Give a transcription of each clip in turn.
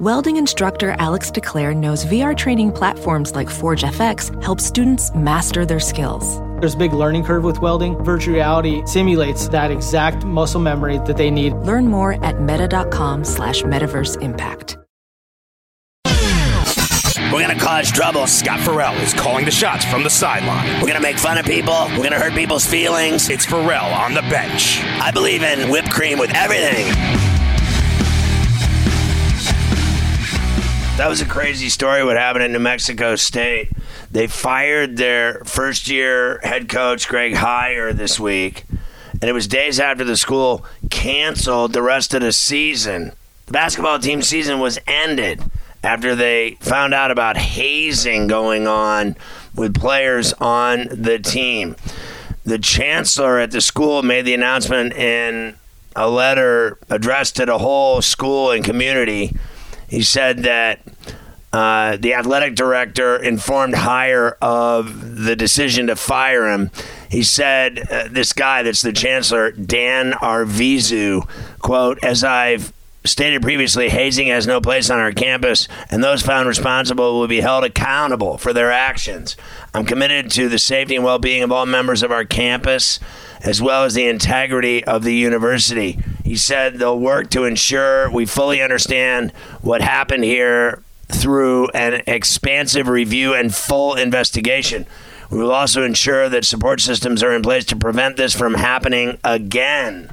Welding instructor Alex DeClaire knows VR training platforms like Forge FX help students master their skills. There's a big learning curve with welding. Virtual reality simulates that exact muscle memory that they need. Learn more at meta.com slash metaverse impact. We're gonna cause trouble. Scott Farrell is calling the shots from the sideline. We're gonna make fun of people. We're gonna hurt people's feelings. It's Farrell on the bench. I believe in whipped cream with everything. That was a crazy story what happened in New Mexico State. They fired their first year head coach, Greg Heiar, this week. And it was days after the school canceled the rest of the season. The basketball team season was ended after they found out about hazing going on with players on the team. The chancellor at the school made the announcement in a letter addressed to the whole school and community. He said that uh, the athletic director informed Heiar of the decision to fire him. He said, uh, "This guy, that's the chancellor, Dan Arvizu, quote, as I've stated previously, hazing has no place on our campus, and those found responsible will be held accountable for their actions. I'm committed to the safety and well-being of all members of our campus." As well as the integrity of the university. He said they'll work to ensure we fully understand what happened here through an expansive review and full investigation. We will also ensure that support systems are in place to prevent this from happening again.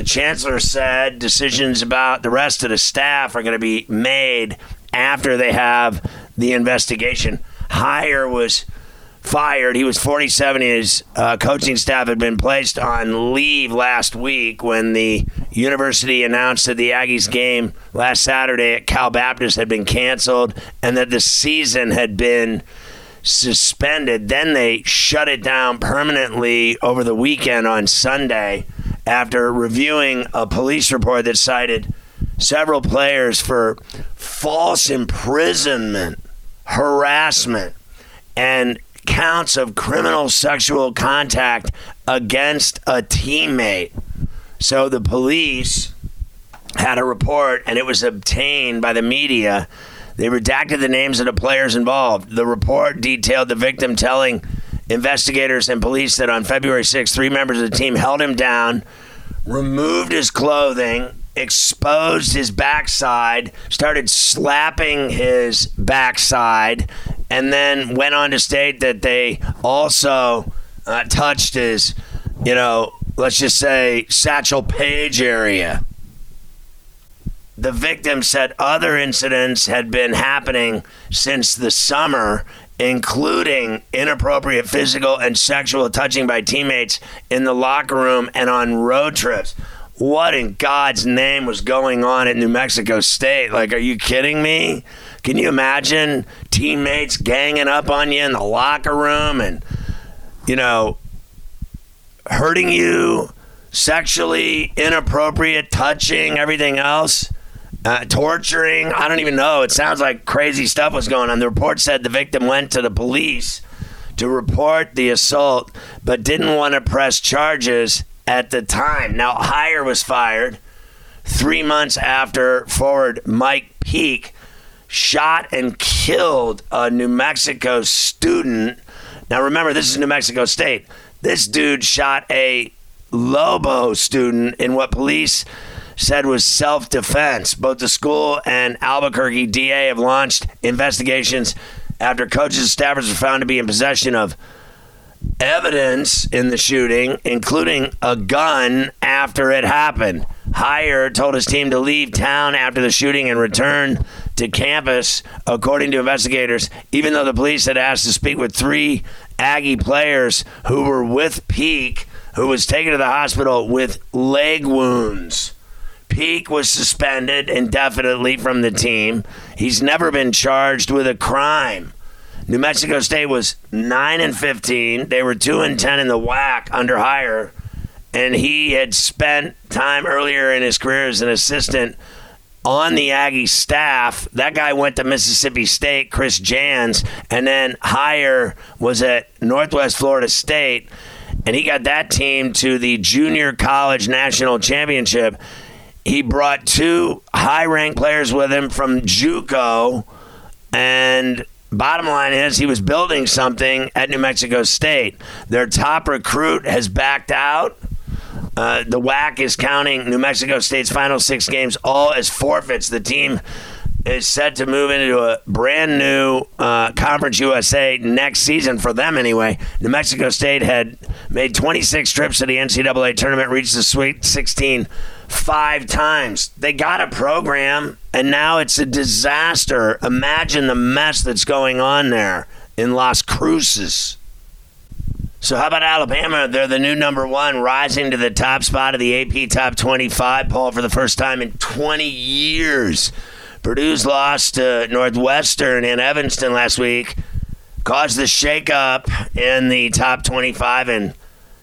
The chancellor said decisions about the rest of the staff are going to be made after they have the investigation. Heiar was fired. He was 47. His uh, coaching staff had been placed on leave last week when the university announced that the Aggies game last Saturday at Cal Baptist had been canceled and that the season had been suspended. Then they shut it down permanently over the weekend on Sunday after reviewing a police report that cited several players for false imprisonment, harassment, and counts of criminal sexual contact against a teammate. So the police had a report and it was obtained by the media. They redacted the names of the players involved. The report detailed the victim telling investigators and police that on February 6th, three members of the team held him down, removed his clothing, exposed his backside, started slapping his backside, and then went on to state that they also uh, touched his, you know, let's just say Satchel Paige area. The victim said other incidents had been happening since the summer, including inappropriate physical and sexual touching by teammates in the locker room and on road trips. What in God's name was going on at New Mexico State? Like, are you kidding me? Can you imagine teammates ganging up on you in the locker room and, you know, hurting you, sexually inappropriate touching, everything else? Uh, torturing. I don't even know. It sounds like crazy stuff was going on. The report said the victim went to the police to report the assault, but didn't want to press charges at the time. Now, Heiar was fired three months after forward Mike Peake shot and killed a New Mexico student. Now, remember, this is New Mexico State. This dude shot a Lobo student in what police said was self defense. Both the school and Albuquerque DA have launched investigations after coaches and staffers were found to be in possession of evidence in the shooting, including a gun after it happened. Heiar told his team to leave town after the shooting and return to campus, according to investigators, even though the police had asked to speak with three Aggie players who were with Peake, who was taken to the hospital with leg wounds. Peake was suspended indefinitely from the team. He's never been charged with a crime. New Mexico State was 9 and 15. They were 2 and 10 in the WAC under Heiar. and he had spent time earlier in his career as an assistant on the Aggie staff. That guy went to Mississippi State, Chris Jans, and then Heiar was at Northwest Florida State, and he got that team to the Junior College National Championship. He brought two high-ranked players with him from JUCO, and Bottom line is he was building something at New Mexico State. Their top recruit has backed out. Uh, the WAC is counting New Mexico State's final six games all as forfeits. The team is set to move into a brand new uh, Conference USA next season for them anyway. New Mexico State had made 26 trips to the NCAA tournament, reached the Sweet 16 five times. They got a program, and now it's a disaster. Imagine the mess that's going on there in Las Cruces. So, how about Alabama? They're the new number one, rising to the top spot of the AP Top 25 poll for the first time in 20 years. Purdue's loss to Northwestern in Evanston last week caused the shakeup in the top 25 and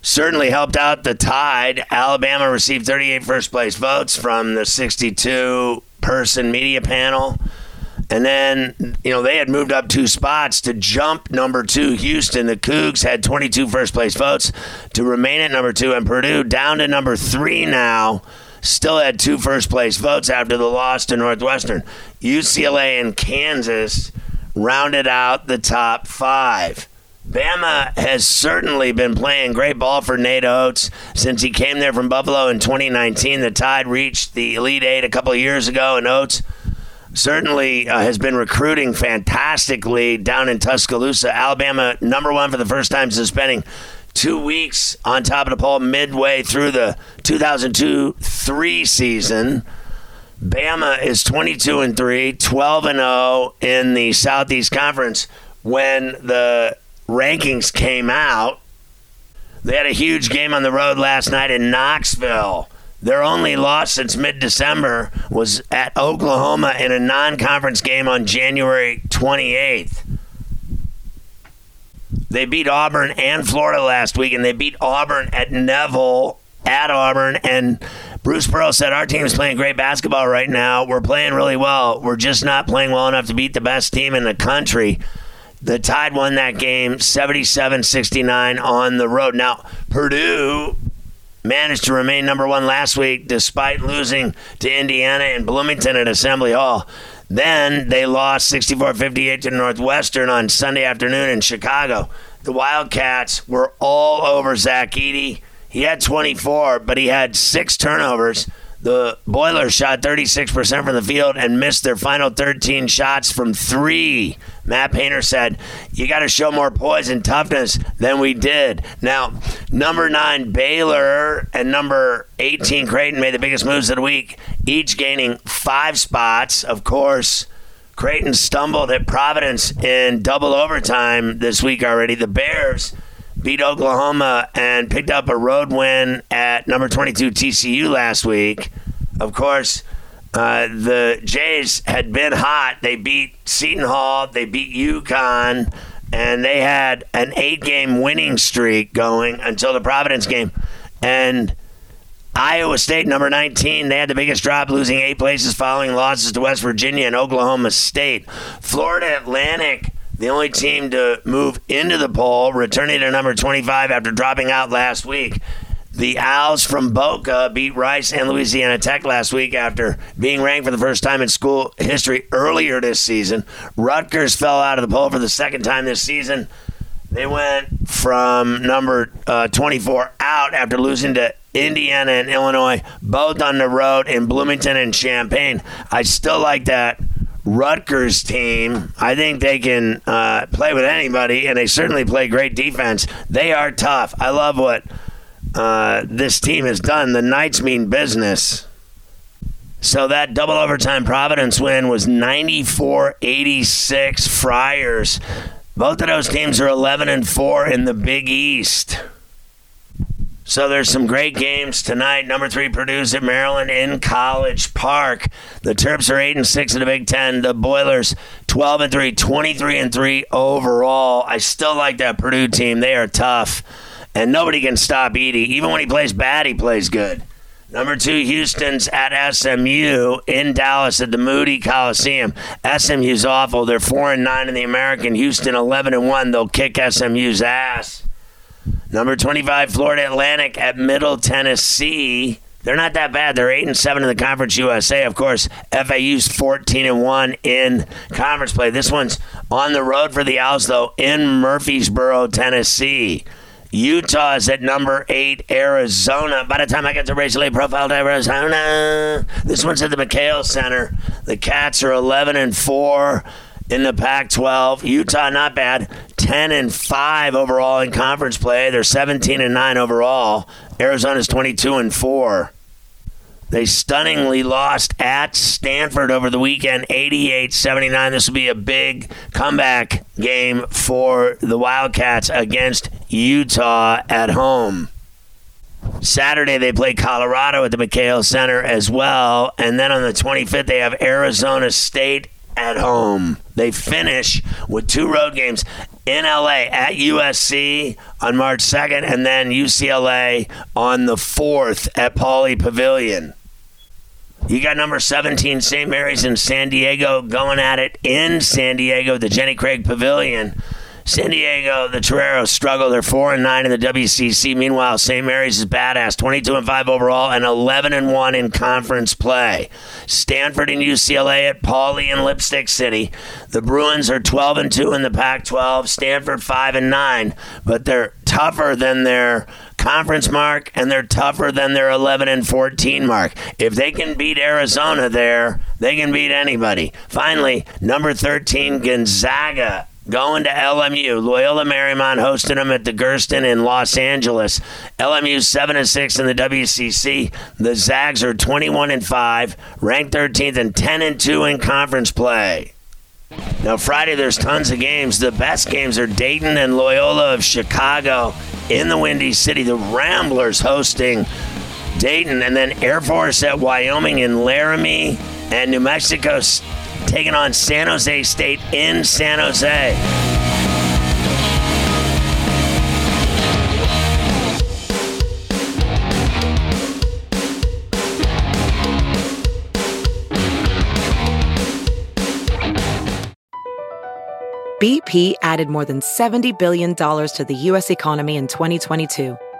certainly helped out the Tide. Alabama received 38 first place votes from the 62 person media panel. And then, you know, they had moved up two spots to jump number two, Houston. The Cougs had 22 first place votes to remain at number two, and Purdue down to number three now. Still had two first place votes after the loss to Northwestern. UCLA and Kansas rounded out the top five. Bama has certainly been playing great ball for Nate Oats since he came there from Buffalo in 2019. The Tide reached the Elite Eight a couple of years ago, and Oats certainly uh, has been recruiting fantastically down in Tuscaloosa. Alabama, number one for the first time since spending two weeks on top of the poll midway through the 2002 3 season. Bama is 22 and 3, 12 and 0 in the Southeast Conference when the rankings came out. They had a huge game on the road last night in Knoxville. Their only loss since mid December was at Oklahoma in a non conference game on January 28th. They beat Auburn and Florida last week, and they beat Auburn at Neville at Auburn. And Bruce Pearl said, Our team's playing great basketball right now. We're playing really well. We're just not playing well enough to beat the best team in the country. The Tide won that game 77 69 on the road. Now, Purdue managed to remain number one last week despite losing to Indiana and Bloomington at Assembly Hall. Then they lost 64 58 to Northwestern on Sunday afternoon in Chicago. The Wildcats were all over Zach Edey. He had 24, but he had six turnovers. The Boilers shot 36% from the field and missed their final 13 shots from three. Matt Painter said, You got to show more poise and toughness than we did. Now, number nine, Baylor, and number 18, Creighton, made the biggest moves of the week, each gaining five spots. Of course, Creighton stumbled at Providence in double overtime this week already. The Bears beat Oklahoma and picked up a road win at number 22 TCU last week. Of course, uh, the Jays had been hot. They beat Seton Hall, they beat UConn, and they had an eight game winning streak going until the Providence game. And Iowa State, number 19, they had the biggest drop, losing eight places following losses to West Virginia and Oklahoma State. Florida Atlantic the only team to move into the poll, returning to number 25 after dropping out last week. The Owls from Boca beat Rice and Louisiana Tech last week after being ranked for the first time in school history earlier this season. Rutgers fell out of the poll for the second time this season. They went from number uh, 24 out after losing to Indiana and Illinois, both on the road in Bloomington and Champaign. I still like that Rutgers team. I think they can uh, play with anybody, and they certainly play great defense. They are tough. I love what uh, this team has done. The Knights mean business. So that double overtime Providence win was 94 86 Friars. Both of those teams are 11 and 4 in the Big East. So there's some great games tonight. Number three, Purdue's at Maryland in College Park. The Terps are eight and six in the Big Ten. The Boilers 12 and three, 23 and three overall. I still like that Purdue team. They are tough, and nobody can stop Edey. Even when he plays bad, he plays good. Number two, Houston's at SMU in Dallas at the Moody Coliseum. SMU's awful. They're four and nine in the American. Houston 11 and one. They'll kick SMU's ass. Number 25, Florida Atlantic at Middle Tennessee. They're not that bad. They're eight and seven in the Conference USA. Of course, FAU's 14 and one in conference play. This one's on the road for the Owls, though, in Murfreesboro, Tennessee. Utah is at number eight, Arizona. By the time I get to racially profiled Arizona, this one's at the McKale Center. The Cats are 11 and four in the Pac-12. Utah not bad, 10 and 5 overall in conference play. They're 17 and 9 overall. Arizona's 22 and 4. They stunningly lost at Stanford over the weekend, 88 79. This will be a big comeback game for the Wildcats against Utah at home. Saturday, they play Colorado at the McKale Center as well. And then on the 25th, they have Arizona State at home. They finish with two road games in LA at USC on March 2nd and then UCLA on the 4th at Pauley Pavilion. You got number 17 St. Mary's in San Diego going at it in San Diego, the Jenny Craig Pavilion. San Diego, the Toreros struggle. They're four and nine in the WCC. Meanwhile, St. Mary's is badass, twenty-two and five overall, and eleven and one in conference play. Stanford and UCLA at Pauley and Lipstick City. The Bruins are twelve and two in the Pac-12. Stanford five and nine, but they're tougher than their conference mark and they're tougher than their 11 and 14 mark. If they can beat Arizona there, they can beat anybody. Finally, number 13 Gonzaga going to LMU. Loyola Marymount hosting them at the Gersten in Los Angeles. LMU seven and six in the WCC. The Zags are 21 and five, ranked 13th, and 10 and two in conference play. Now Friday there's tons of games. The best games are Dayton and Loyola of Chicago in the Windy City. The Ramblers hosting Dayton, and then Air Force at Wyoming in Laramie, and New Mexico taking on San Jose State in San Jose. BP added more than $70 billion to the U.S. economy in 2022